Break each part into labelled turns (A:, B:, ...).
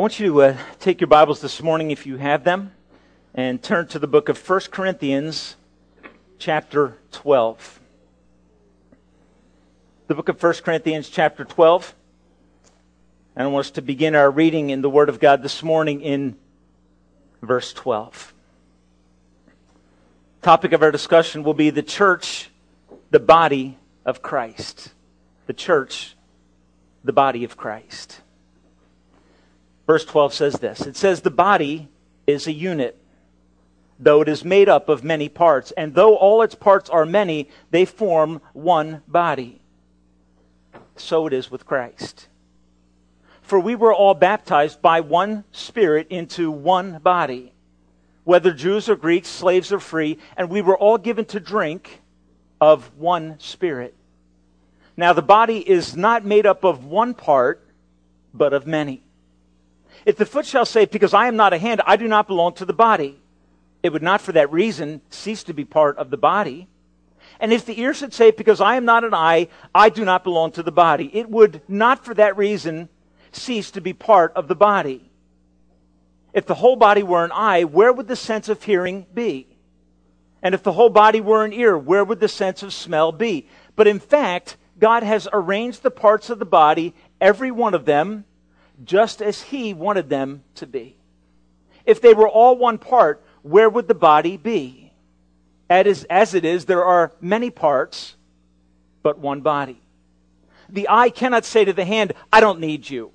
A: I want you to uh, take your Bibles this morning, if you have them, and turn to the book of 1 Corinthians, chapter 12. The book of 1 Corinthians, chapter 12. And I want us to begin our reading in the Word of God this morning in verse 12. Topic of our discussion will be the church, the body of Christ. The church, the body of Christ. Verse 12 says this It says, The body is a unit, though it is made up of many parts. And though all its parts are many, they form one body. So it is with Christ. For we were all baptized by one Spirit into one body, whether Jews or Greeks, slaves or free, and we were all given to drink of one Spirit. Now, the body is not made up of one part, but of many. If the foot shall say, Because I am not a hand, I do not belong to the body, it would not for that reason cease to be part of the body. And if the ear should say, Because I am not an eye, I do not belong to the body, it would not for that reason cease to be part of the body. If the whole body were an eye, where would the sense of hearing be? And if the whole body were an ear, where would the sense of smell be? But in fact, God has arranged the parts of the body, every one of them, just as He wanted them to be. If they were all one part, where would the body be? As, it is, there are many parts, but one body. The eye cannot say to the hand, I don't need you.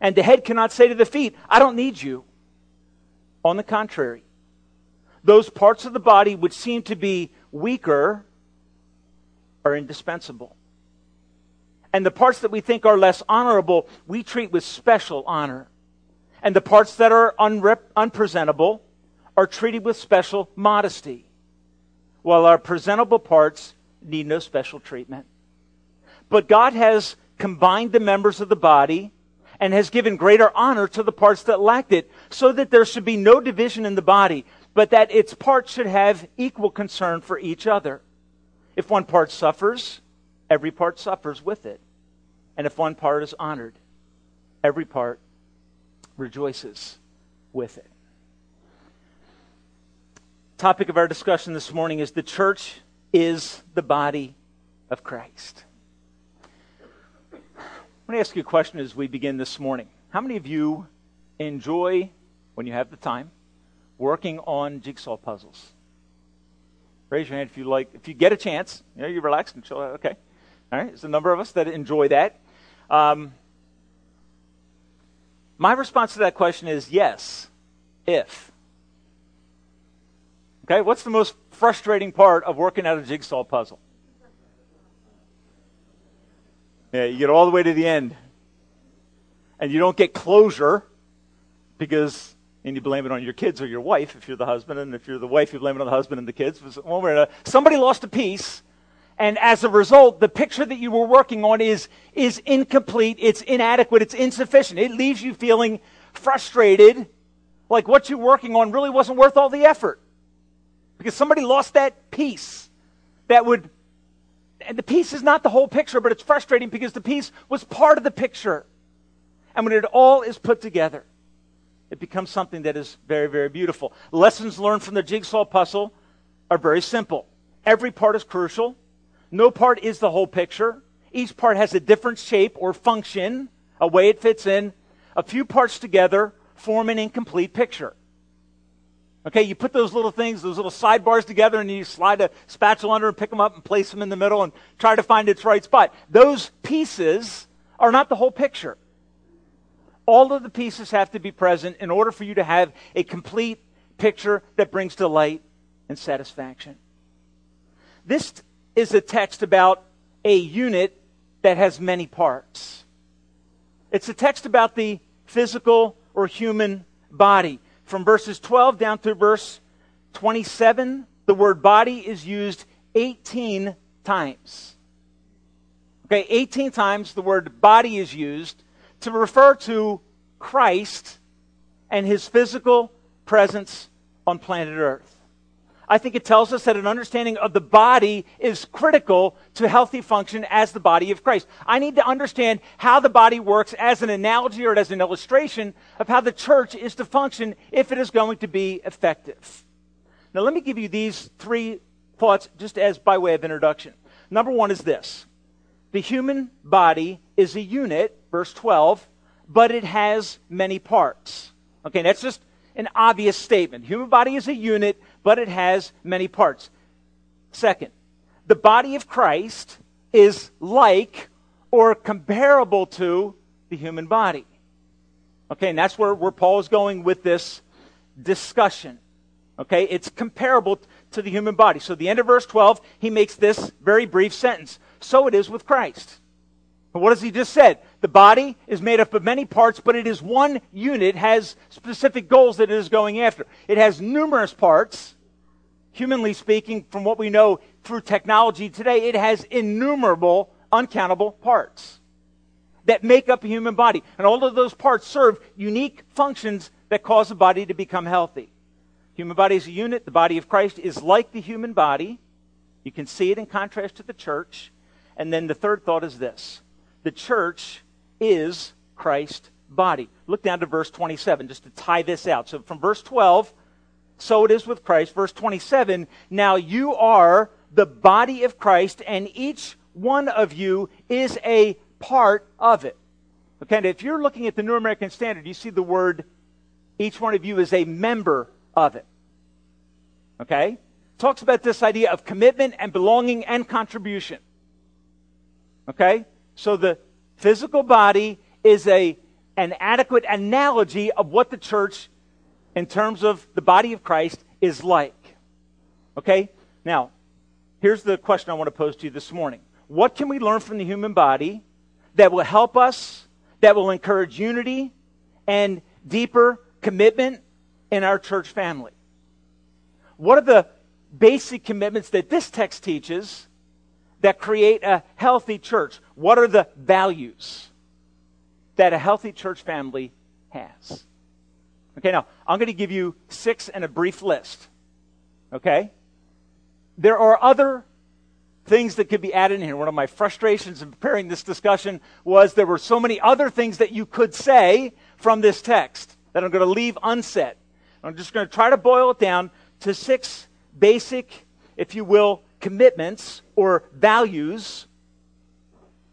A: And the head cannot say to the feet, I don't need you. On the contrary, those parts of the body which seem to be weaker are indispensable. And the parts that we think are less honorable, we treat with special honor. And the parts that are unrep- unpresentable are treated with special modesty, while our presentable parts need no special treatment. But God has combined the members of the body and has given greater honor to the parts that lacked it, so that there should be no division in the body, but that its parts should have equal concern for each other. If one part suffers, every part suffers with it. And if one part is honored, every part rejoices with it. Topic of our discussion this morning is the church is the body of Christ. Want to ask you a question as we begin this morning. How many of you enjoy, when you have the time, working on jigsaw puzzles? Raise your hand if you like. If you get a chance, you know, you relax and chill. Okay. All right. There's a number of us that enjoy that. Um, my response to that question is yes, if. Okay. What's the most frustrating part of working out a jigsaw puzzle? Yeah, you get all the way to the end. And you don't get closure because, and you blame it on your kids or your wife if you're the husband, and if you're the wife, you blame it on the husband and the kids. Somebody lost a piece, and as a result, the picture that you were working on is, is incomplete, it's inadequate, it's insufficient. It leaves you feeling frustrated, like what you're working on really wasn't worth all the effort. Because somebody lost that piece that would and the piece is not the whole picture, but it's frustrating because the piece was part of the picture. And when it all is put together, it becomes something that is very, very beautiful. Lessons learned from the jigsaw puzzle are very simple. Every part is crucial. No part is the whole picture. Each part has a different shape or function, a way it fits in. A few parts together form an incomplete picture. Okay, you put those little things, those little sidebars together, and you slide a spatula under and pick them up and place them in the middle and try to find its right spot. Those pieces are not the whole picture. All of the pieces have to be present in order for you to have a complete picture that brings delight and satisfaction. This is a text about a unit that has many parts. It's a text about the physical or human body from verses 12 down to verse 27, the word body is used 18 times. Okay, 18 times the word body is used to refer to Christ and his physical presence on planet Earth. I think it tells us that an understanding of the body is critical to healthy function as the body of Christ. I need to understand how the body works as an analogy or as an illustration of how the church is to function if it is going to be effective. Now, let me give you these three thoughts just as by way of introduction. Number one is this the human body is a unit, verse 12, but it has many parts. Okay, that's just an obvious statement. Human body is a unit, but it has many parts. Second, the body of Christ is like or comparable to the human body. Okay, and that's where, where Paul is going with this discussion. Okay, it's comparable to the human body. So, the end of verse 12, he makes this very brief sentence. So it is with Christ. But what has he just said? The body is made up of many parts, but it is one unit, has specific goals that it is going after. It has numerous parts. Humanly speaking, from what we know through technology today, it has innumerable, uncountable parts that make up a human body. And all of those parts serve unique functions that cause the body to become healthy. Human body is a unit. The body of Christ is like the human body. You can see it in contrast to the church. And then the third thought is this the church is Christ's body. Look down to verse 27 just to tie this out. So from verse 12, so it is with Christ. Verse 27, now you are the body of Christ, and each one of you is a part of it. Okay, and if you're looking at the New American Standard, you see the word, each one of you is a member of it. Okay? Talks about this idea of commitment and belonging and contribution. Okay? So the physical body is a, an adequate analogy of what the church, in terms of the body of Christ, is like. Okay? Now, here's the question I want to pose to you this morning. What can we learn from the human body that will help us, that will encourage unity and deeper commitment in our church family? What are the basic commitments that this text teaches that create a healthy church? What are the values that a healthy church family has? Okay, now I'm going to give you six and a brief list. Okay? There are other things that could be added in here. One of my frustrations in preparing this discussion was there were so many other things that you could say from this text that I'm going to leave unsaid. I'm just going to try to boil it down to six basic, if you will, commitments or values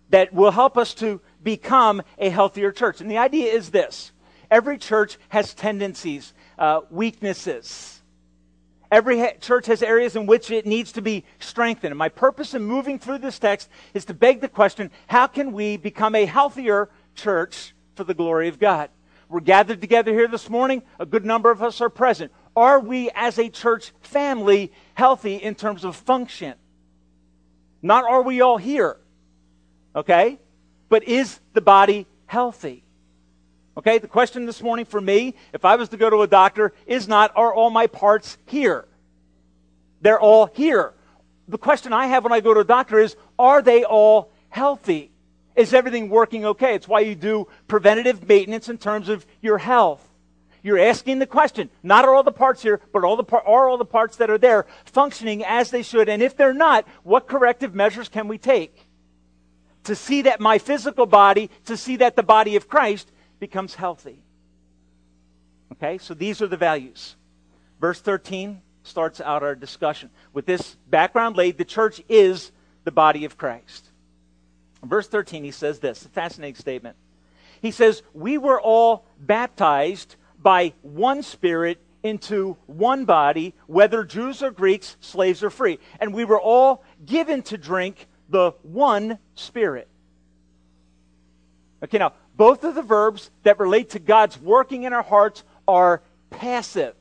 A: that will help us to become a healthier church. And the idea is this every church has tendencies, uh, weaknesses. Every church has areas in which it needs to be strengthened. And my purpose in moving through this text is to beg the question how can we become a healthier church for the glory of God? We're gathered together here this morning. A good number of us are present. Are we as a church family healthy in terms of function? Not are we all here, okay? But is the body healthy? Okay, the question this morning for me, if I was to go to a doctor, is not are all my parts here? They're all here. The question I have when I go to a doctor is are they all healthy? Is everything working okay? It's why you do preventative maintenance in terms of your health. You're asking the question, not are all the parts here, but all the par- are all the parts that are there functioning as they should? And if they're not, what corrective measures can we take to see that my physical body, to see that the body of Christ becomes healthy? Okay, so these are the values. Verse 13 starts out our discussion. With this background laid, the church is the body of Christ. Verse 13, he says this, a fascinating statement. He says, We were all baptized by one Spirit into one body, whether Jews or Greeks, slaves or free. And we were all given to drink the one Spirit. Okay, now, both of the verbs that relate to God's working in our hearts are passive.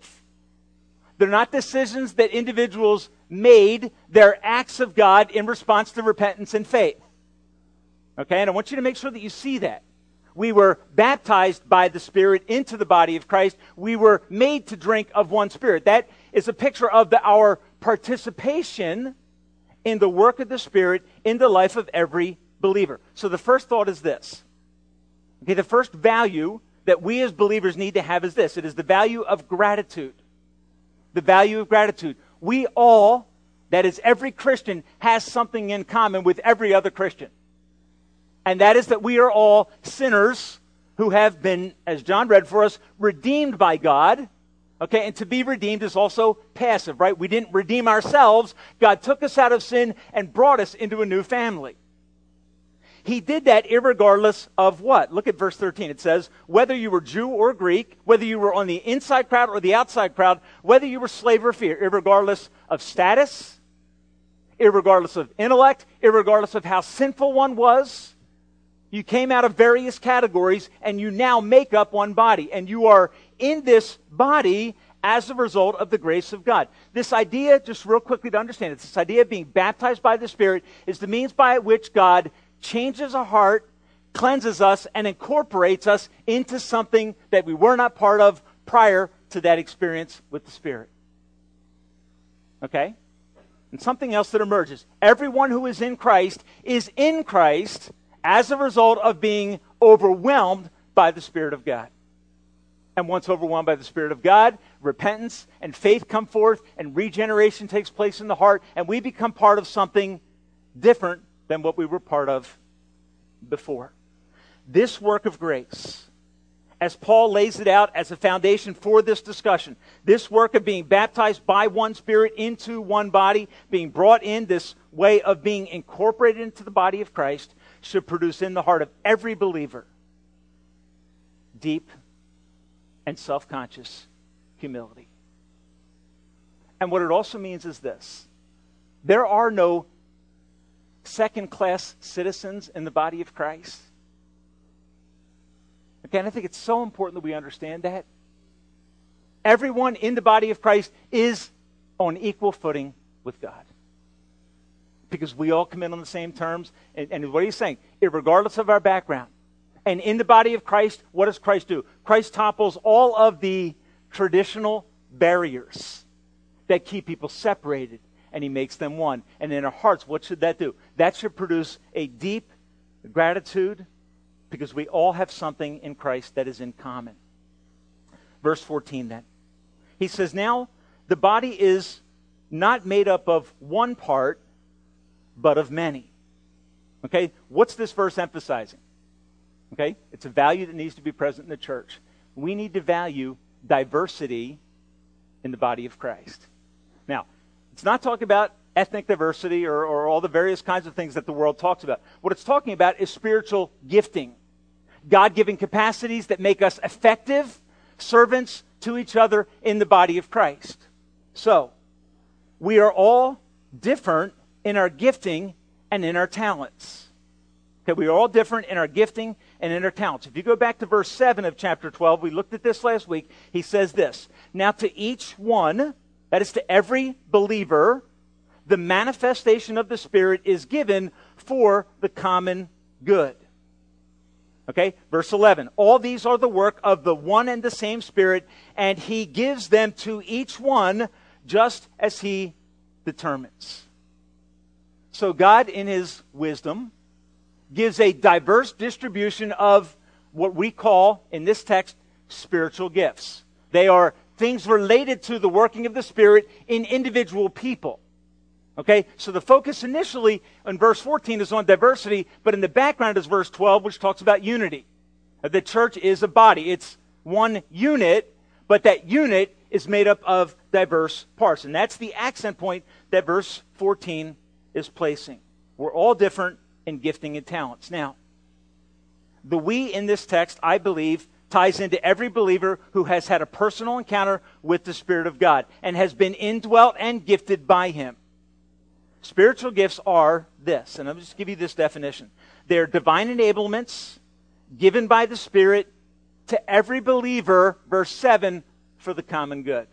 A: They're not decisions that individuals made, they're acts of God in response to repentance and faith. Okay, and I want you to make sure that you see that. We were baptized by the Spirit into the body of Christ. We were made to drink of one Spirit. That is a picture of the, our participation in the work of the Spirit in the life of every believer. So the first thought is this. Okay, the first value that we as believers need to have is this it is the value of gratitude. The value of gratitude. we all, that is, every Christian, has something in common with every other Christian. And that is that we are all sinners who have been, as John read for us, redeemed by God. Okay, and to be redeemed is also passive, right? We didn't redeem ourselves. God took us out of sin and brought us into a new family. He did that regardless of what? Look at verse 13. It says, whether you were Jew or Greek, whether you were on the inside crowd or the outside crowd, whether you were slave or free, regardless of status, regardless of intellect, regardless of how sinful one was, you came out of various categories and you now make up one body. And you are in this body as a result of the grace of God. This idea, just real quickly to understand it, this idea of being baptized by the Spirit is the means by which God changes a heart, cleanses us, and incorporates us into something that we were not part of prior to that experience with the Spirit. Okay? And something else that emerges. Everyone who is in Christ is in Christ as a result of being overwhelmed by the Spirit of God. And once overwhelmed by the Spirit of God, repentance and faith come forth, and regeneration takes place in the heart, and we become part of something different than what we were part of before. This work of grace, as Paul lays it out as a foundation for this discussion, this work of being baptized by one Spirit into one body, being brought in, this way of being incorporated into the body of Christ, should produce in the heart of every believer deep and self conscious humility. And what it also means is this there are no second class citizens in the body of Christ. Again, I think it's so important that we understand that. Everyone in the body of Christ is on equal footing with God. Because we all come in on the same terms. And, and what he's saying, regardless of our background. And in the body of Christ, what does Christ do? Christ topples all of the traditional barriers that keep people separated and he makes them one. And in our hearts, what should that do? That should produce a deep gratitude because we all have something in Christ that is in common. Verse 14 then. He says, Now the body is not made up of one part, but of many. Okay? What's this verse emphasizing? Okay? It's a value that needs to be present in the church. We need to value diversity in the body of Christ. Now, it's not talking about ethnic diversity or, or all the various kinds of things that the world talks about. What it's talking about is spiritual gifting, God given capacities that make us effective servants to each other in the body of Christ. So, we are all different in our gifting and in our talents. Okay, we are all different in our gifting and in our talents. If you go back to verse 7 of chapter 12, we looked at this last week. He says this Now to each one, that is to every believer, the manifestation of the Spirit is given for the common good. Okay, verse 11. All these are the work of the one and the same Spirit, and He gives them to each one just as He determines. So, God, in His wisdom, gives a diverse distribution of what we call, in this text, spiritual gifts. They are things related to the working of the Spirit in individual people. Okay, so the focus initially in verse 14 is on diversity, but in the background is verse 12, which talks about unity. The church is a body, it's one unit, but that unit is made up of diverse parts. And that's the accent point that verse 14 is placing. We're all different in gifting and talents. Now, the we in this text, I believe, ties into every believer who has had a personal encounter with the Spirit of God and has been indwelt and gifted by Him. Spiritual gifts are this, and I'll just give you this definition. They're divine enablements given by the Spirit to every believer, verse 7, for the common good.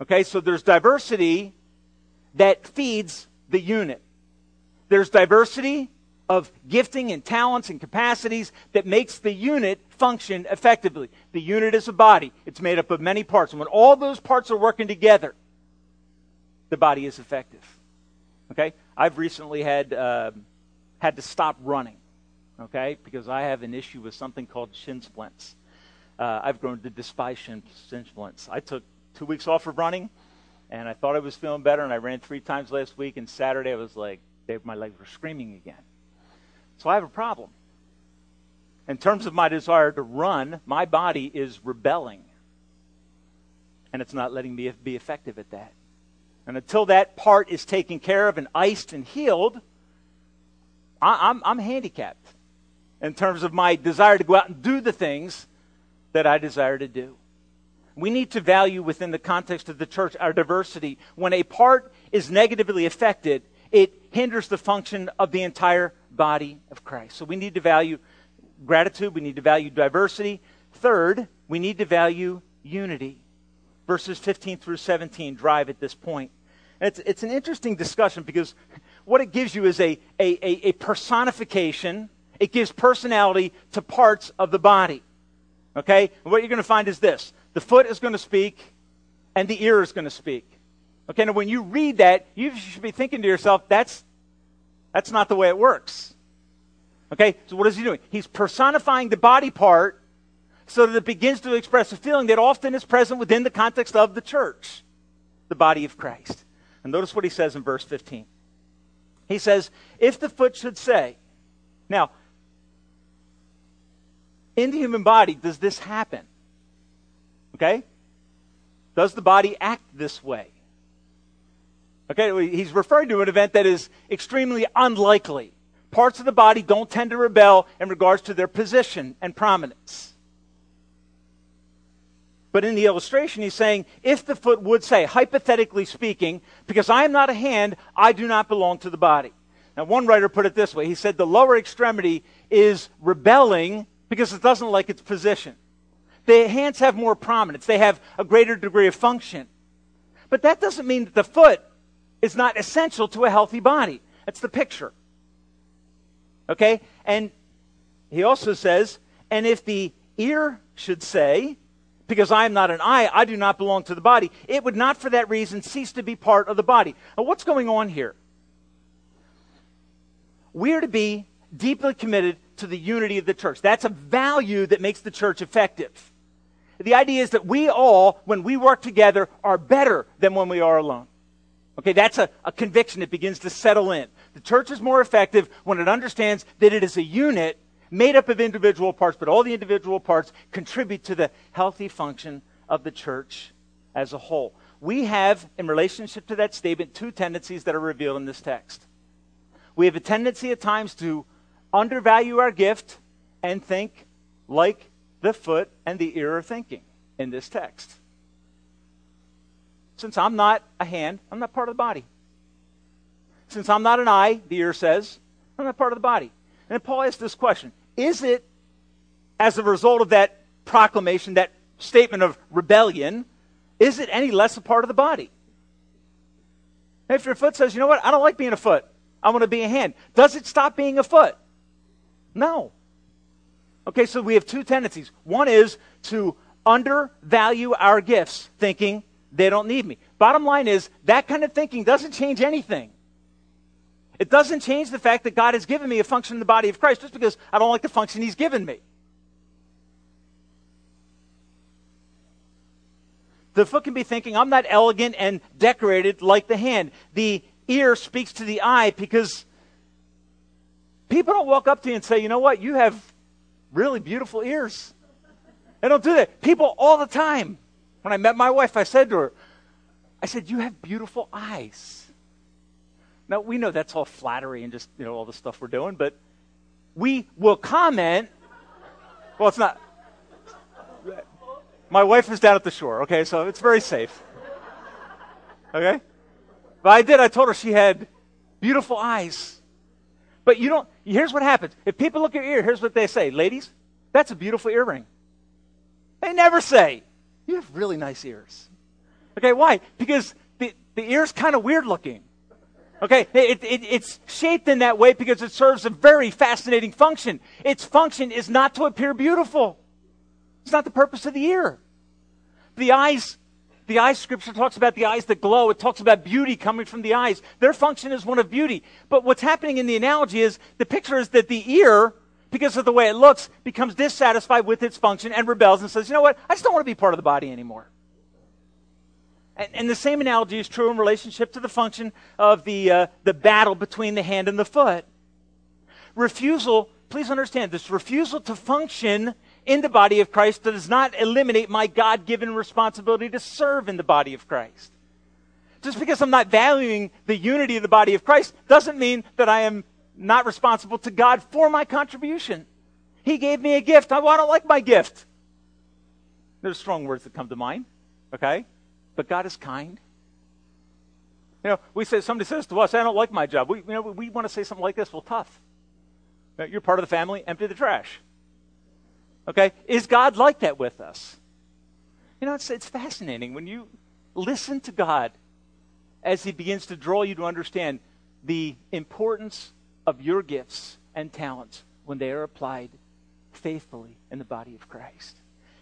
A: Okay, so there's diversity that feeds the unit. There's diversity of gifting and talents and capacities that makes the unit function effectively. The unit is a body. It's made up of many parts. And when all those parts are working together, the body is effective. Okay? I've recently had, uh, had to stop running, okay, because I have an issue with something called shin splints. Uh, I've grown to despise shin, shin splints. I took two weeks off of running, And I thought I was feeling better, and I ran three times last week, and Saturday I was like, they, my legs were screaming again. So I have a problem. In terms of my desire to run, my body is rebelling. And it's not letting me be effective at that. And until that part is taken care of and iced and healed, I, I'm, I'm handicapped in terms of my desire to go out and do the things that I desire to do. We need to value within the context of the church our diversity. When a part is negatively affected, it hinders the function of the entire body of Christ. So we need to value gratitude, we need to value diversity. Third, we need to value unity. Verses 15 through 17 drive at this point. And it's, it's an interesting discussion because what it gives you is a, a, a, a personification, it gives personality to parts of the body. Okay? And what you're going to find is this the foot is going to speak, and the ear is going to speak. Okay, now when you read that, you should be thinking to yourself, that's, that's not the way it works. Okay, so what is he doing? He's personifying the body part so that it begins to express a feeling that often is present within the context of the church, the body of Christ. And notice what he says in verse 15. He says, If the foot should say, now, in the human body, does this happen? Okay? Does the body act this way? Okay, he's referring to an event that is extremely unlikely. Parts of the body don't tend to rebel in regards to their position and prominence. But in the illustration, he's saying, if the foot would say, hypothetically speaking, because I am not a hand, I do not belong to the body. Now, one writer put it this way he said, the lower extremity is rebelling because it doesn't like its position. The hands have more prominence, they have a greater degree of function. But that doesn't mean that the foot is not essential to a healthy body. That's the picture. Okay? And he also says, and if the ear should say, because I am not an eye, I do not belong to the body, it would not for that reason cease to be part of the body. Now, what's going on here? We are to be deeply committed to the unity of the church. That's a value that makes the church effective. The idea is that we all, when we work together, are better than when we are alone. Okay, that's a, a conviction that begins to settle in. The church is more effective when it understands that it is a unit made up of individual parts, but all the individual parts contribute to the healthy function of the church as a whole. We have, in relationship to that statement, two tendencies that are revealed in this text. We have a tendency at times to undervalue our gift and think like the foot and the ear are thinking in this text. Since I'm not a hand, I'm not part of the body. Since I'm not an eye, the ear says, I'm not part of the body. And Paul asks this question Is it as a result of that proclamation, that statement of rebellion, is it any less a part of the body? If your foot says, you know what, I don't like being a foot, I want to be a hand, does it stop being a foot? No. Okay, so we have two tendencies. One is to undervalue our gifts, thinking they don't need me. Bottom line is, that kind of thinking doesn't change anything. It doesn't change the fact that God has given me a function in the body of Christ just because I don't like the function He's given me. The foot can be thinking, I'm not elegant and decorated like the hand. The ear speaks to the eye because people don't walk up to you and say, you know what, you have really beautiful ears. They don't do that. People all the time. When I met my wife, I said to her, I said, You have beautiful eyes. Now, we know that's all flattery and just, you know, all the stuff we're doing, but we will comment. Well, it's not. My wife is down at the shore, okay, so it's very safe. Okay? But I did, I told her she had beautiful eyes. But you don't, here's what happens. If people look at your ear, here's what they say Ladies, that's a beautiful earring. They never say, you have really nice ears. Okay, why? Because the, the ear's kind of weird looking. Okay, it, it, it's shaped in that way because it serves a very fascinating function. Its function is not to appear beautiful. It's not the purpose of the ear. The eyes, the eye scripture talks about the eyes that glow. It talks about beauty coming from the eyes. Their function is one of beauty. But what's happening in the analogy is the picture is that the ear because of the way it looks, becomes dissatisfied with its function and rebels and says, you know what? I just don't want to be part of the body anymore. And, and the same analogy is true in relationship to the function of the, uh, the battle between the hand and the foot. Refusal, please understand this refusal to function in the body of Christ does not eliminate my God given responsibility to serve in the body of Christ. Just because I'm not valuing the unity of the body of Christ doesn't mean that I am not responsible to God for my contribution. He gave me a gift. I, don't like my gift. There's strong words that come to mind, okay? But God is kind. You know, we say somebody says to us, "I don't like my job." We, you know, we want to say something like this. Well, tough. You're part of the family. Empty the trash. Okay, is God like that with us? You know, it's it's fascinating when you listen to God as He begins to draw you to understand the importance of your gifts and talents when they are applied faithfully in the body of Christ.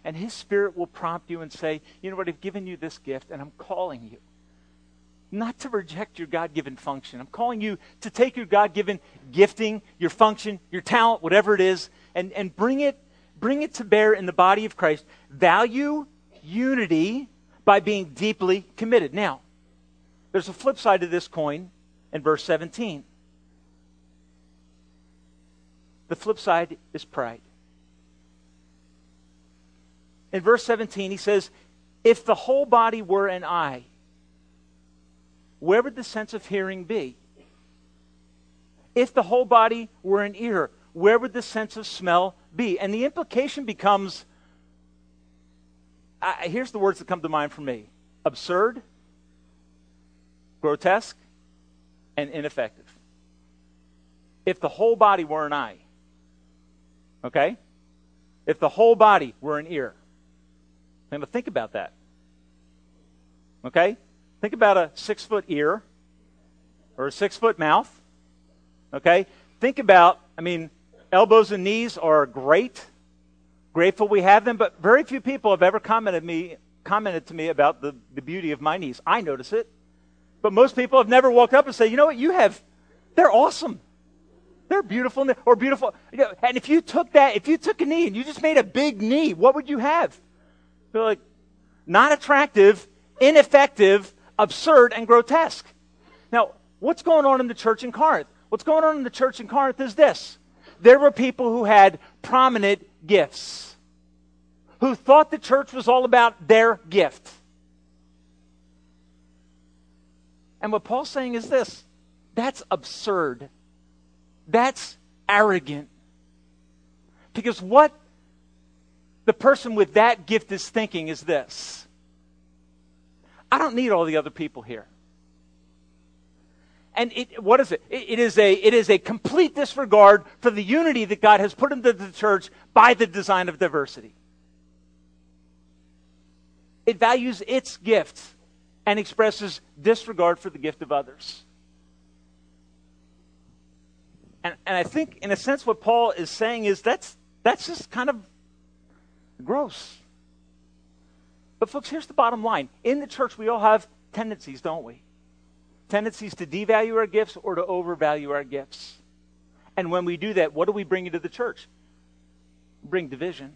A: And His Spirit will prompt you and say, You know what? I've given you this gift, and I'm calling you not to reject your God given function. I'm calling you to take your God given gifting, your function, your talent, whatever it is, and, and bring, it, bring it to bear in the body of Christ. Value unity by being deeply committed. Now, there's a flip side to this coin in verse 17. The flip side is pride. In verse 17, he says, If the whole body were an eye, where would the sense of hearing be? If the whole body were an ear, where would the sense of smell be? And the implication becomes here's the words that come to mind for me absurd, grotesque, and ineffective. If the whole body were an eye, okay? If the whole body were an ear, now, think about that. Okay? Think about a six foot ear or a six foot mouth. Okay? Think about, I mean, elbows and knees are great. Grateful we have them, but very few people have ever commented me commented to me about the, the beauty of my knees. I notice it. But most people have never walked up and said, you know what, you have they're awesome. They're beautiful or beautiful. You know, and if you took that, if you took a knee and you just made a big knee, what would you have? They're like, not attractive, ineffective, absurd, and grotesque. Now, what's going on in the church in Corinth? What's going on in the church in Corinth is this there were people who had prominent gifts, who thought the church was all about their gift. And what Paul's saying is this that's absurd. That's arrogant. Because what the person with that gift is thinking is this I don't need all the other people here. And it, what is it? it? It is a, it is a complete disregard for the unity that God has put into the church by the design of diversity. It values its gift and expresses disregard for the gift of others. And, and I think, in a sense, what Paul is saying is that's, that's just kind of gross. But, folks, here's the bottom line. In the church, we all have tendencies, don't we? Tendencies to devalue our gifts or to overvalue our gifts. And when we do that, what do we bring into the church? bring division.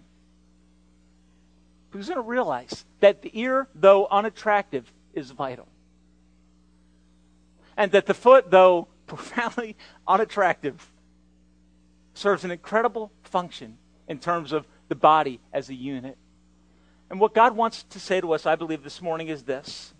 A: Because we don't realize that the ear, though unattractive, is vital. And that the foot, though profoundly unattractive, serves an incredible function in terms of the body as a unit. And what God wants to say to us, I believe, this morning is this.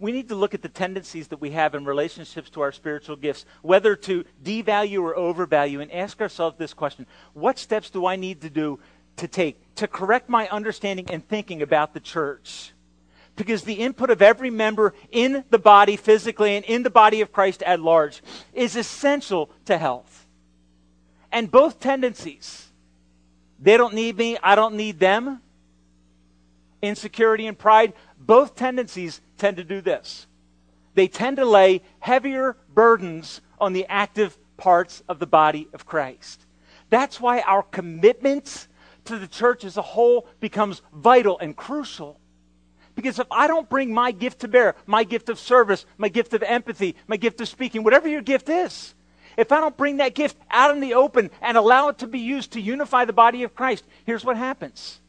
A: We need to look at the tendencies that we have in relationships to our spiritual gifts, whether to devalue or overvalue, and ask ourselves this question What steps do I need to do to take to correct my understanding and thinking about the church? Because the input of every member in the body, physically, and in the body of Christ at large, is essential to health. And both tendencies, they don't need me, I don't need them. Insecurity and pride, both tendencies tend to do this. They tend to lay heavier burdens on the active parts of the body of Christ. That's why our commitment to the church as a whole becomes vital and crucial. Because if I don't bring my gift to bear, my gift of service, my gift of empathy, my gift of speaking, whatever your gift is, if I don't bring that gift out in the open and allow it to be used to unify the body of Christ, here's what happens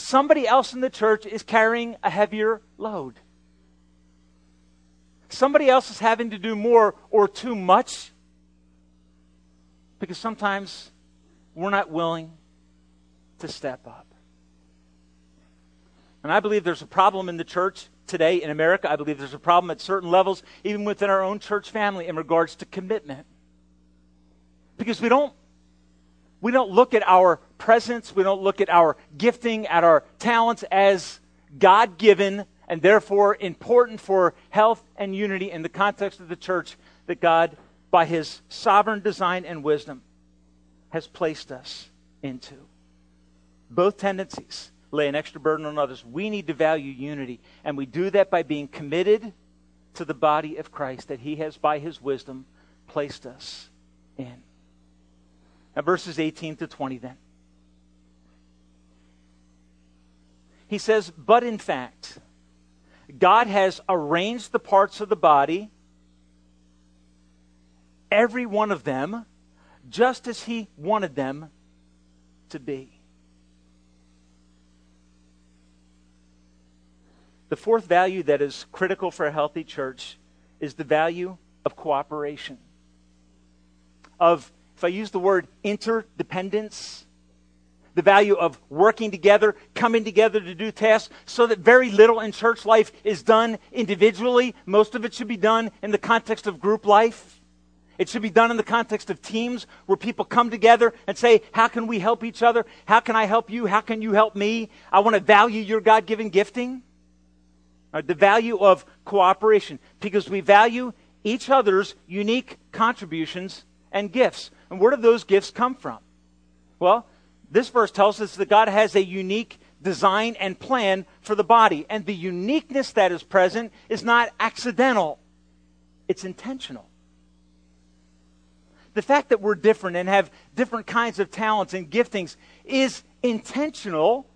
A: somebody else in the church is carrying a heavier load. Somebody else is having to do more or too much because sometimes we're not willing to step up. And I believe there's a problem in the church today in America. I believe there's a problem at certain levels, even within our own church family, in regards to commitment. Because we don't we don't look at our presence, we don't look at our gifting, at our talents as God given and therefore important for health and unity in the context of the church that God, by his sovereign design and wisdom, has placed us into. Both tendencies lay an extra burden on others. We need to value unity, and we do that by being committed to the body of Christ that he has, by his wisdom, placed us in. Now, verses 18 to 20 then. He says, But in fact, God has arranged the parts of the body, every one of them, just as He wanted them to be. The fourth value that is critical for a healthy church is the value of cooperation, of if I use the word interdependence, the value of working together, coming together to do tasks, so that very little in church life is done individually. Most of it should be done in the context of group life. It should be done in the context of teams where people come together and say, How can we help each other? How can I help you? How can you help me? I want to value your God given gifting. Right, the value of cooperation, because we value each other's unique contributions and gifts. And where do those gifts come from? Well, this verse tells us that God has a unique design and plan for the body. And the uniqueness that is present is not accidental, it's intentional. The fact that we're different and have different kinds of talents and giftings is intentional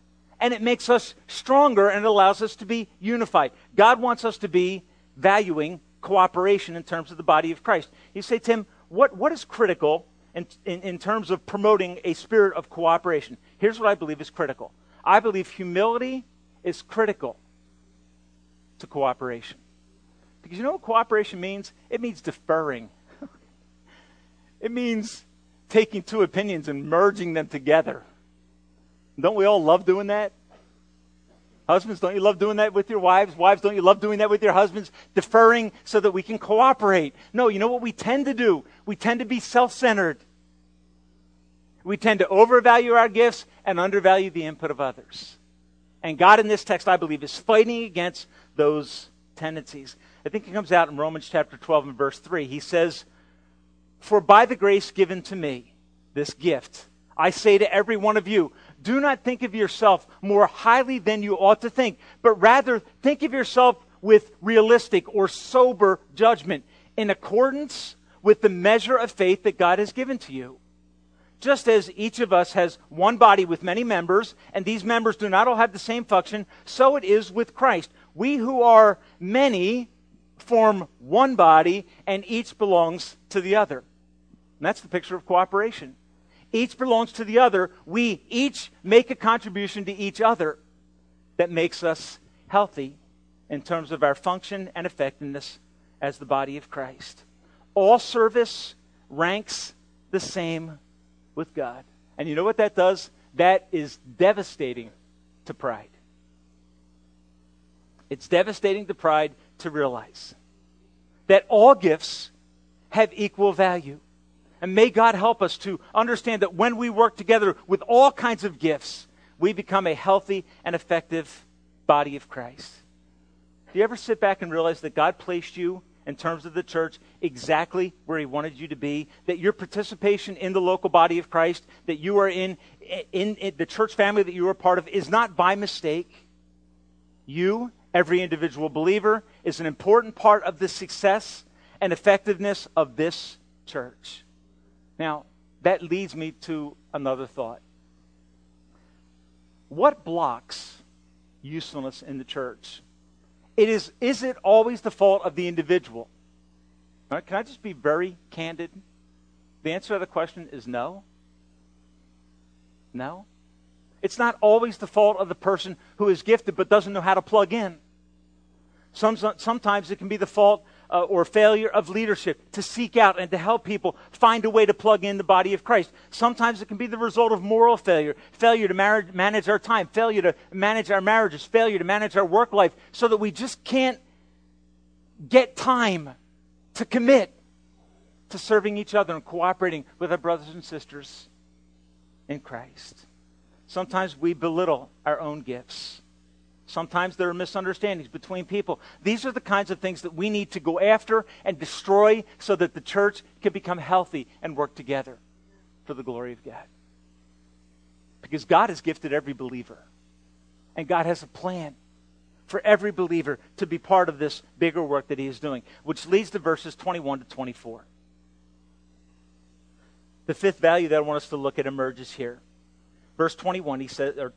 A: and it makes us stronger and it allows us to be unified. God wants us to be valuing cooperation in terms of the body of Christ. You say, Tim, what, what is critical in, in, in terms of promoting a spirit of cooperation? Here's what I believe is critical I believe humility is critical to cooperation. Because you know what cooperation means? It means deferring. it means taking two opinions and merging them together. Don't we all love doing that? Husbands, don't you love doing that with your wives? Wives, don't you love doing that with your husbands? Deferring so that we can cooperate. No, you know what we tend to do? We tend to be self centered. We tend to overvalue our gifts and undervalue the input of others. And God in this text, I believe, is fighting against those tendencies. I think it comes out in Romans chapter 12 and verse 3. He says, For by the grace given to me, this gift, I say to every one of you, do not think of yourself more highly than you ought to think, but rather think of yourself with realistic or sober judgment in accordance with the measure of faith that God has given to you. Just as each of us has one body with many members, and these members do not all have the same function, so it is with Christ. We who are many form one body, and each belongs to the other. And that's the picture of cooperation each belongs to the other. We each make a contribution to each other that makes us healthy in terms of our function and effectiveness as the body of Christ. All service ranks the same with God. And you know what that does? That is devastating to pride. It's devastating to pride to realize that all gifts have equal value. And may God help us to understand that when we work together with all kinds of gifts, we become a healthy and effective body of Christ. Do you ever sit back and realize that God placed you in terms of the church exactly where he wanted you to be? That your participation in the local body of christ that you are in, in, in the church family that you are part of is not by mistake. You every individual believer is an important part of the success and effectiveness of this church now, that leads me to another thought. What blocks usefulness in the church? It is, is it always the fault of the individual? Right, can I just be very candid? The answer to the question is no. No. It's not always the fault of the person who is gifted but doesn't know how to plug in. Some, sometimes it can be the fault uh, or failure of leadership to seek out and to help people find a way to plug in the body of Christ. Sometimes it can be the result of moral failure, failure to marriage, manage our time, failure to manage our marriages, failure to manage our work life, so that we just can't get time to commit to serving each other and cooperating with our brothers and sisters in Christ. Sometimes we belittle our own gifts. Sometimes there are misunderstandings between people. These are the kinds of things that we need to go after and destroy so that the church can become healthy and work together for the glory of God. Because God has gifted every believer, and God has a plan for every believer to be part of this bigger work that He is doing, which leads to verses 21 to 24. The fifth value that I want us to look at emerges here. Verse 21, he says, or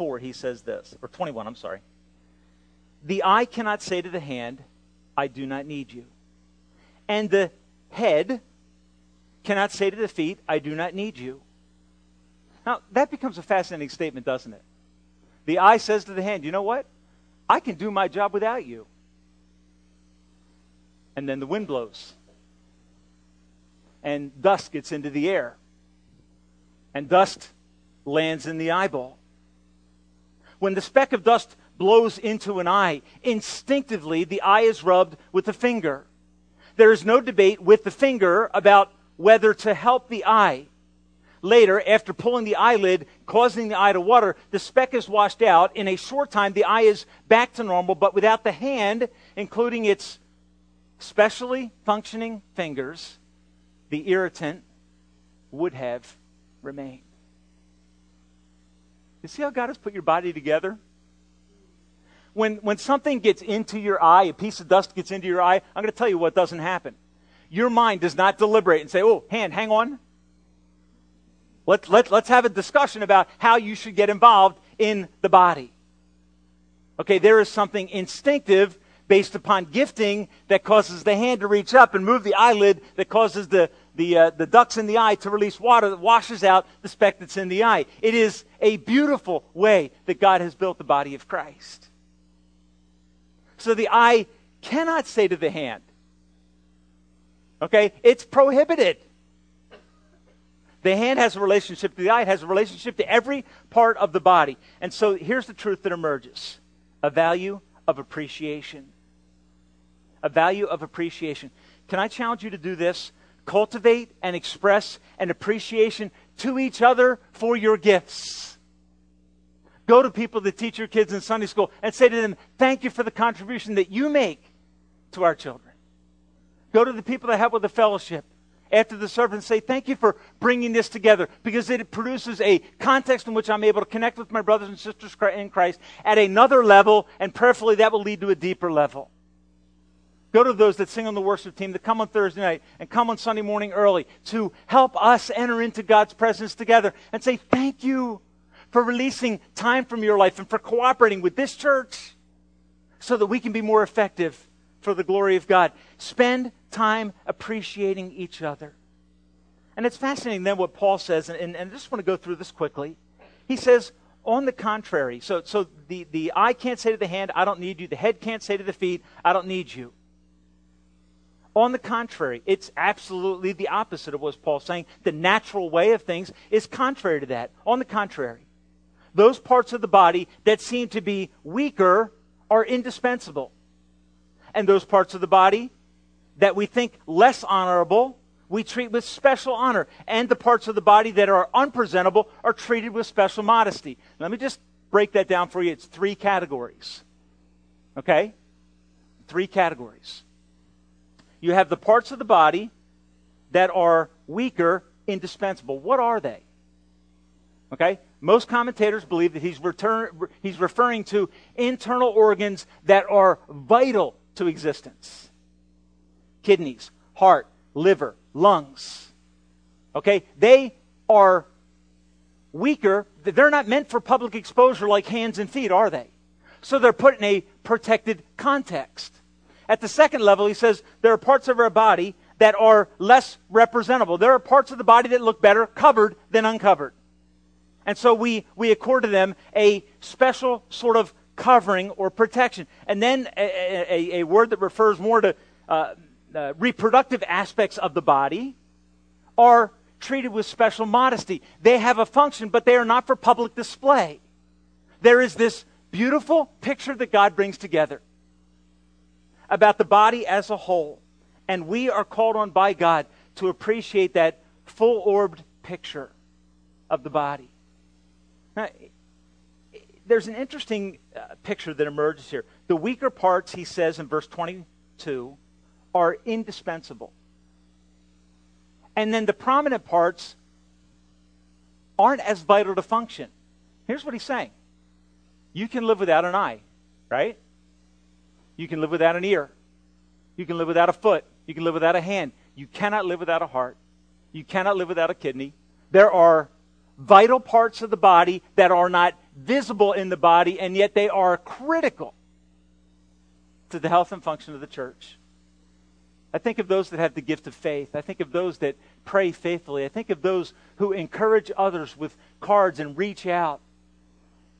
A: 24, he says this, or 21, I'm sorry. The eye cannot say to the hand, I do not need you. And the head cannot say to the feet, I do not need you. Now, that becomes a fascinating statement, doesn't it? The eye says to the hand, You know what? I can do my job without you. And then the wind blows and dust gets into the air. And dust lands in the eyeball. When the speck of dust blows into an eye, instinctively the eye is rubbed with the finger. There is no debate with the finger about whether to help the eye. Later, after pulling the eyelid, causing the eye to water, the speck is washed out. In a short time, the eye is back to normal, but without the hand, including its specially functioning fingers, the irritant would have remained. You see how God has put your body together? When, when something gets into your eye, a piece of dust gets into your eye, I'm going to tell you what doesn't happen. Your mind does not deliberate and say, oh, hand, hang on. Let, let, let's have a discussion about how you should get involved in the body. Okay, there is something instinctive based upon gifting that causes the hand to reach up and move the eyelid that causes the, the, uh, the ducts in the eye to release water that washes out the speck that's in the eye. It is a beautiful way that God has built the body of Christ. So the eye cannot say to the hand, okay, it's prohibited. The hand has a relationship to the eye, it has a relationship to every part of the body. And so here's the truth that emerges a value of appreciation. A value of appreciation. Can I challenge you to do this? Cultivate and express an appreciation to each other for your gifts. Go to people that teach your kids in Sunday school and say to them, Thank you for the contribution that you make to our children. Go to the people that help with the fellowship after the service and say, Thank you for bringing this together because it produces a context in which I'm able to connect with my brothers and sisters in Christ at another level, and prayerfully that will lead to a deeper level. Go to those that sing on the worship team, that come on Thursday night and come on Sunday morning early to help us enter into God's presence together and say, Thank you for releasing time from your life and for cooperating with this church so that we can be more effective for the glory of God. Spend time appreciating each other. And it's fascinating then what Paul says, and, and, and I just want to go through this quickly. He says, on the contrary, so, so the, the eye can't say to the hand, I don't need you. The head can't say to the feet, I don't need you. On the contrary, it's absolutely the opposite of what Paul's saying. The natural way of things is contrary to that. On the contrary, those parts of the body that seem to be weaker are indispensable. And those parts of the body that we think less honorable, we treat with special honor. And the parts of the body that are unpresentable are treated with special modesty. Let me just break that down for you. It's three categories. Okay? Three categories you have the parts of the body that are weaker, indispensable. What are they? Okay? Most commentators believe that he's, return, he's referring to internal organs that are vital to existence kidneys, heart, liver, lungs. Okay? They are weaker. They're not meant for public exposure like hands and feet, are they? So they're put in a protected context. At the second level, he says there are parts of our body that are less representable. There are parts of the body that look better covered than uncovered. And so we, we accord to them a special sort of covering or protection. And then a, a, a word that refers more to uh, uh, reproductive aspects of the body are treated with special modesty. They have a function, but they are not for public display. There is this beautiful picture that God brings together about the body as a whole. And we are called on by God to appreciate that full orbed picture of the body. Now, there's an interesting uh, picture that emerges here. The weaker parts, he says in verse 22, are indispensable. And then the prominent parts aren't as vital to function. Here's what he's saying you can live without an eye, right? You can live without an ear. You can live without a foot. You can live without a hand. You cannot live without a heart. You cannot live without a kidney. There are vital parts of the body that are not visible in the body, and yet they are critical to the health and function of the church. I think of those that have the gift of faith. I think of those that pray faithfully. I think of those who encourage others with cards and reach out.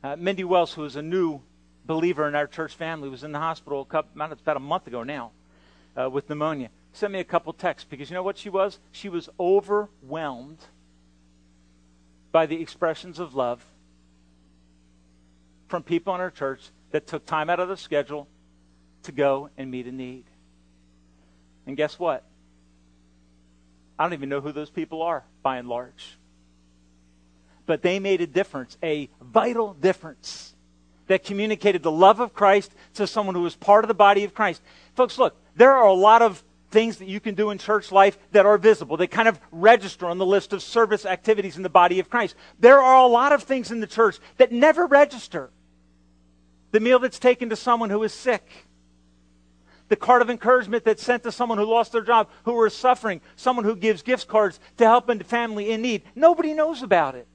A: Uh, Mindy Wells, who is a new believer in our church family, was in the hospital a couple, about a month ago now uh, with pneumonia. Sent me a couple texts because you know what she was? She was overwhelmed by the expressions of love from people in our church that took time out of their schedule to go and meet a need. And guess what? I don't even know who those people are, by and large. But they made a difference, a vital difference, that communicated the love of Christ to someone who was part of the body of Christ. Folks, look, there are a lot of things that you can do in church life that are visible. They kind of register on the list of service activities in the body of Christ. There are a lot of things in the church that never register. The meal that's taken to someone who is sick the card of encouragement that's sent to someone who lost their job, who is suffering, someone who gives gift cards to help a family in need. Nobody knows about it.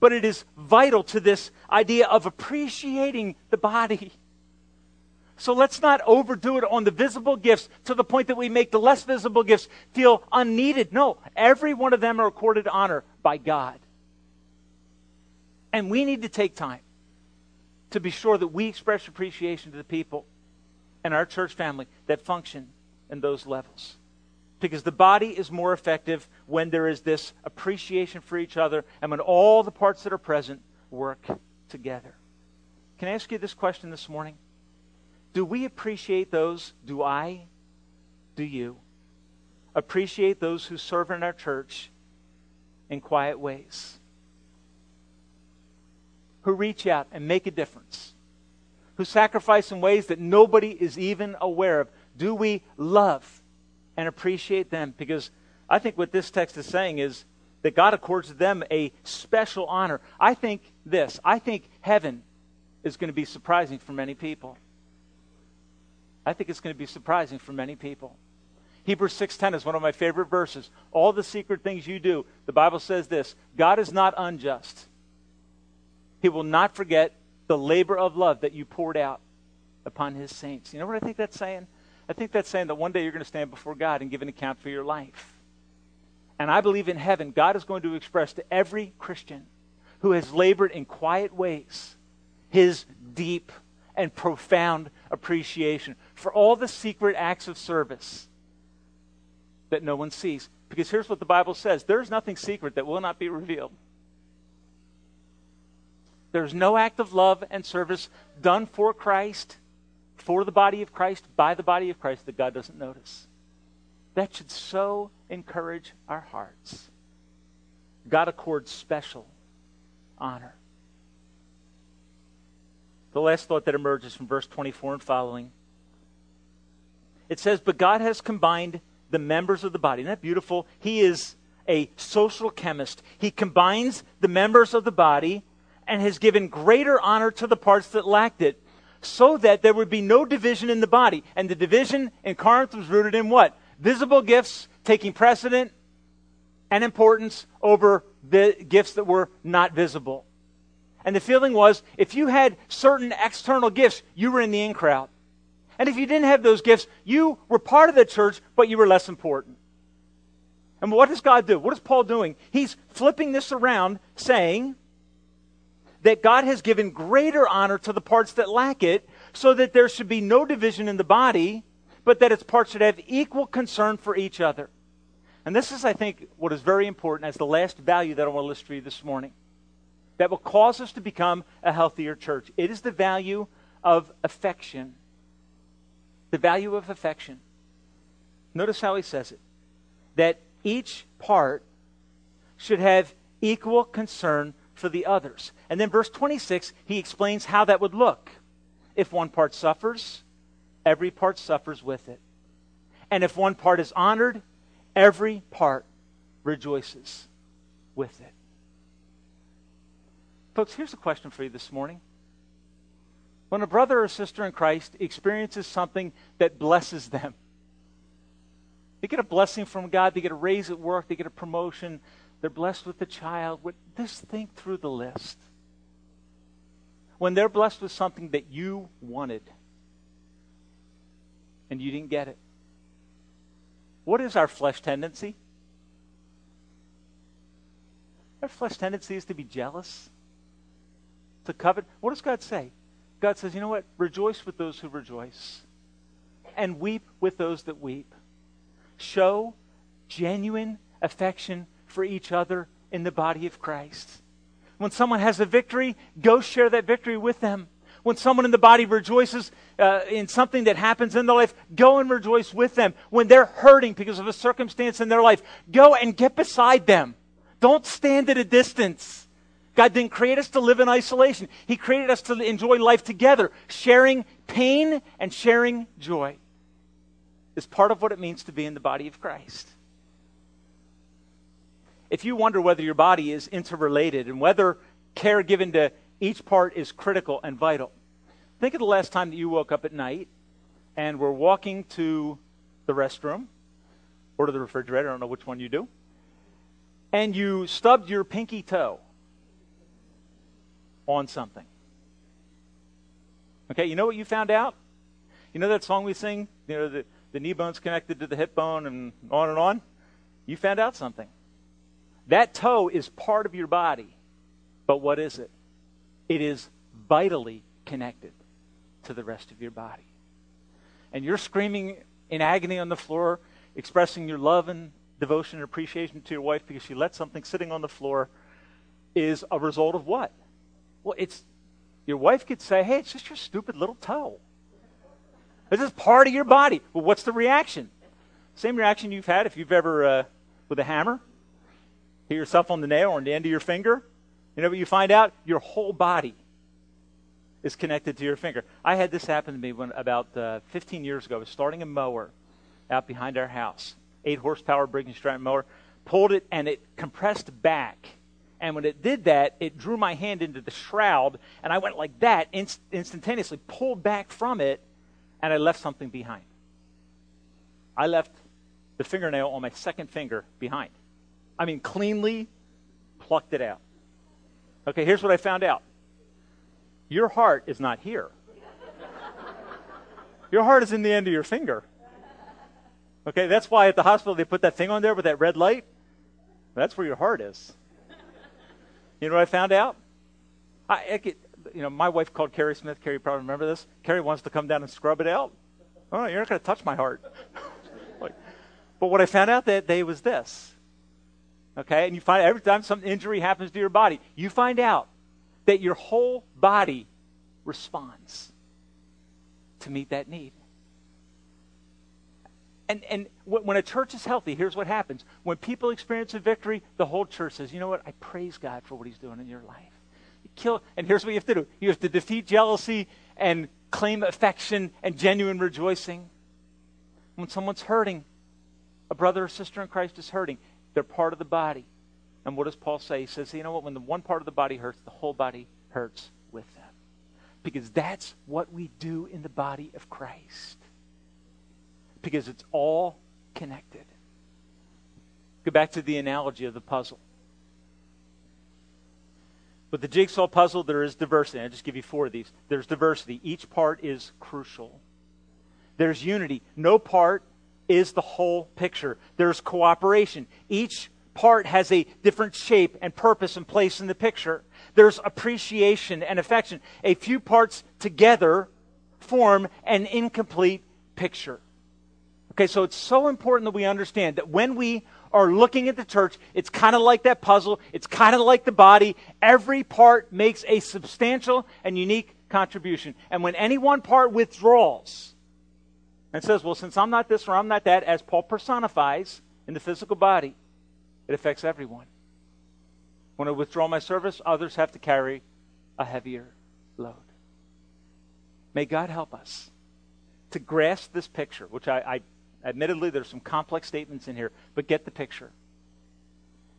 A: But it is vital to this idea of appreciating the body. So let's not overdo it on the visible gifts to the point that we make the less visible gifts feel unneeded. No, every one of them are accorded honor by God. And we need to take time to be sure that we express appreciation to the people and our church family that function in those levels. Because the body is more effective when there is this appreciation for each other and when all the parts that are present work together. Can I ask you this question this morning? Do we appreciate those? Do I? Do you? Appreciate those who serve in our church in quiet ways? Who reach out and make a difference? who sacrifice in ways that nobody is even aware of. Do we love and appreciate them? Because I think what this text is saying is that God accords them a special honor. I think this I think heaven is going to be surprising for many people. I think it's going to be surprising for many people. Hebrews 6:10 is one of my favorite verses. All the secret things you do, the Bible says this, God is not unjust. He will not forget the labor of love that you poured out upon his saints. You know what I think that's saying? I think that's saying that one day you're going to stand before God and give an account for your life. And I believe in heaven, God is going to express to every Christian who has labored in quiet ways his deep and profound appreciation for all the secret acts of service that no one sees. Because here's what the Bible says there's nothing secret that will not be revealed. There's no act of love and service done for Christ, for the body of Christ, by the body of Christ that God doesn't notice. That should so encourage our hearts. God accords special honor. The last thought that emerges from verse 24 and following it says, But God has combined the members of the body. Isn't that beautiful? He is a social chemist. He combines the members of the body and has given greater honor to the parts that lacked it, so that there would be no division in the body. And the division in Corinth was rooted in what? Visible gifts taking precedent and importance over the gifts that were not visible. And the feeling was if you had certain external gifts, you were in the in crowd. And if you didn't have those gifts, you were part of the church, but you were less important. And what does God do? What is Paul doing? He's flipping this around, saying that God has given greater honor to the parts that lack it, so that there should be no division in the body, but that its parts should have equal concern for each other. And this is, I think, what is very important as the last value that I want to list for you this morning that will cause us to become a healthier church. It is the value of affection. The value of affection. Notice how he says it that each part should have equal concern for the others. And then, verse 26, he explains how that would look. If one part suffers, every part suffers with it. And if one part is honored, every part rejoices with it. Folks, here's a question for you this morning. When a brother or sister in Christ experiences something that blesses them, they get a blessing from God, they get a raise at work, they get a promotion, they're blessed with a child. Just think through the list. When they're blessed with something that you wanted and you didn't get it, what is our flesh tendency? Our flesh tendency is to be jealous, to covet. What does God say? God says, you know what? Rejoice with those who rejoice, and weep with those that weep. Show genuine affection for each other in the body of Christ. When someone has a victory, go share that victory with them. When someone in the body rejoices uh, in something that happens in their life, go and rejoice with them. When they're hurting because of a circumstance in their life, go and get beside them. Don't stand at a distance. God didn't create us to live in isolation. He created us to enjoy life together, sharing pain and sharing joy. Is part of what it means to be in the body of Christ. If you wonder whether your body is interrelated and whether care given to each part is critical and vital, think of the last time that you woke up at night and were walking to the restroom or to the refrigerator, I don't know which one you do, and you stubbed your pinky toe on something. Okay, you know what you found out? You know that song we sing? You know, the, the knee bone's connected to the hip bone and on and on? You found out something. That toe is part of your body, but what is it? It is vitally connected to the rest of your body. And you're screaming in agony on the floor, expressing your love and devotion and appreciation to your wife because she let something sitting on the floor is a result of what? Well, it's your wife could say, "Hey, it's just your stupid little toe." This is part of your body. Well, what's the reaction? Same reaction you've had if you've ever uh, with a hammer hit yourself on the nail or on the end of your finger. You know what you find out? Your whole body is connected to your finger. I had this happen to me when about uh, 15 years ago. I was starting a mower out behind our house, eight horsepower Briggs & Stratton mower. Pulled it and it compressed back and when it did that, it drew my hand into the shroud, and I went like that, inst- instantaneously pulled back from it, and I left something behind. I left the fingernail on my second finger behind. I mean, cleanly plucked it out. Okay, here's what I found out your heart is not here, your heart is in the end of your finger. Okay, that's why at the hospital they put that thing on there with that red light. That's where your heart is. You know what I found out? I, I get, you know, my wife called Carrie Smith. Carrie probably remember this. Carrie wants to come down and scrub it out. Oh, you're not going to touch my heart. like, but what I found out that day was this. Okay, and you find every time some injury happens to your body, you find out that your whole body responds to meet that need. And, and when a church is healthy, here's what happens. When people experience a victory, the whole church says, you know what? I praise God for what he's doing in your life. You kill, and here's what you have to do. You have to defeat jealousy and claim affection and genuine rejoicing. When someone's hurting, a brother or sister in Christ is hurting, they're part of the body. And what does Paul say? He says, you know what? When the one part of the body hurts, the whole body hurts with them. Because that's what we do in the body of Christ because it's all connected. Go back to the analogy of the puzzle. With the jigsaw puzzle, there is diversity. I'll just give you four of these. There's diversity. Each part is crucial. There's unity. No part is the whole picture. There's cooperation. Each part has a different shape and purpose and place in the picture. There's appreciation and affection. A few parts together form an incomplete picture. Okay, so it's so important that we understand that when we are looking at the church, it's kind of like that puzzle. It's kind of like the body. Every part makes a substantial and unique contribution. And when any one part withdraws and says, well, since I'm not this or I'm not that, as Paul personifies in the physical body, it affects everyone. When I withdraw my service, others have to carry a heavier load. May God help us to grasp this picture, which I, I admittedly there's some complex statements in here, but get the picture.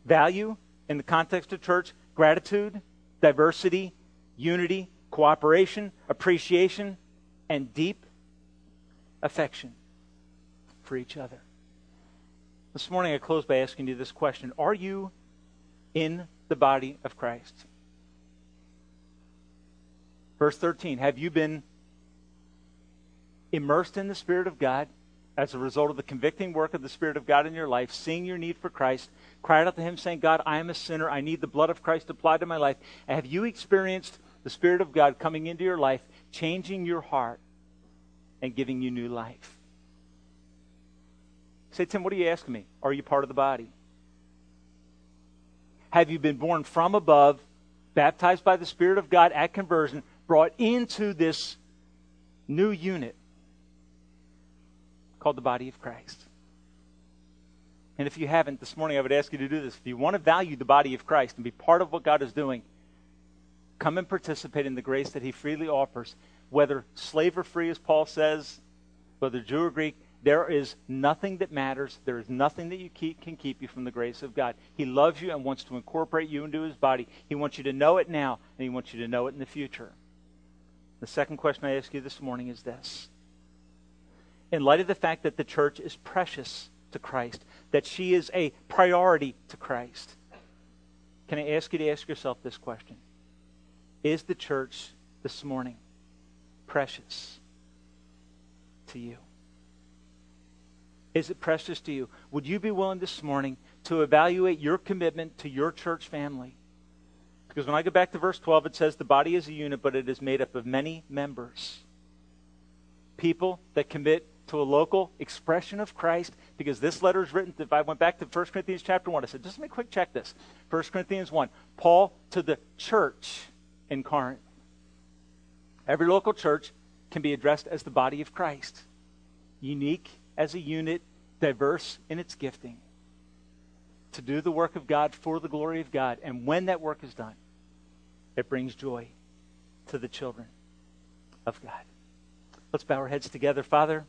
A: Value in the context of church, gratitude, diversity, unity, cooperation, appreciation, and deep affection for each other. This morning I close by asking you this question Are you in the body of Christ? Verse 13 Have you been immersed in the Spirit of God as a result of the convicting work of the Spirit of God in your life, seeing your need for Christ, cried out to Him, saying, God, I am a sinner. I need the blood of Christ applied to my life. Have you experienced the Spirit of God coming into your life, changing your heart, and giving you new life? Say, Tim, what are you asking me? Are you part of the body? Have you been born from above, baptized by the Spirit of God at conversion, brought into this new unit called the body of Christ. And if you haven't, this morning I would ask you to do this. If you want to value the body of Christ and be part of what God is doing, come and participate in the grace that He freely offers. Whether slave or free, as Paul says, whether Jew or Greek, there is nothing that matters. There is nothing that you keep, can keep you from the grace of God. He loves you and wants to incorporate you into His body. He wants you to know it now, and He wants you to know it in the future. The second question I ask you this morning is this in light of the fact that the church is precious to Christ, that she is a priority to Christ, can I ask you to ask yourself this question? Is the church this morning precious to you? Is it precious to you? Would you be willing this morning to evaluate your commitment to your church family? Because when I go back to verse 12, it says the body is a unit, but it is made up of many members. People that commit to a local expression of Christ because this letter is written. If I went back to 1 Corinthians chapter 1, I said, just let me quick check this. 1 Corinthians 1, Paul to the church in Corinth. Every local church can be addressed as the body of Christ, unique as a unit, diverse in its gifting, to do the work of God for the glory of God. And when that work is done, it brings joy to the children of God. Let's bow our heads together. Father,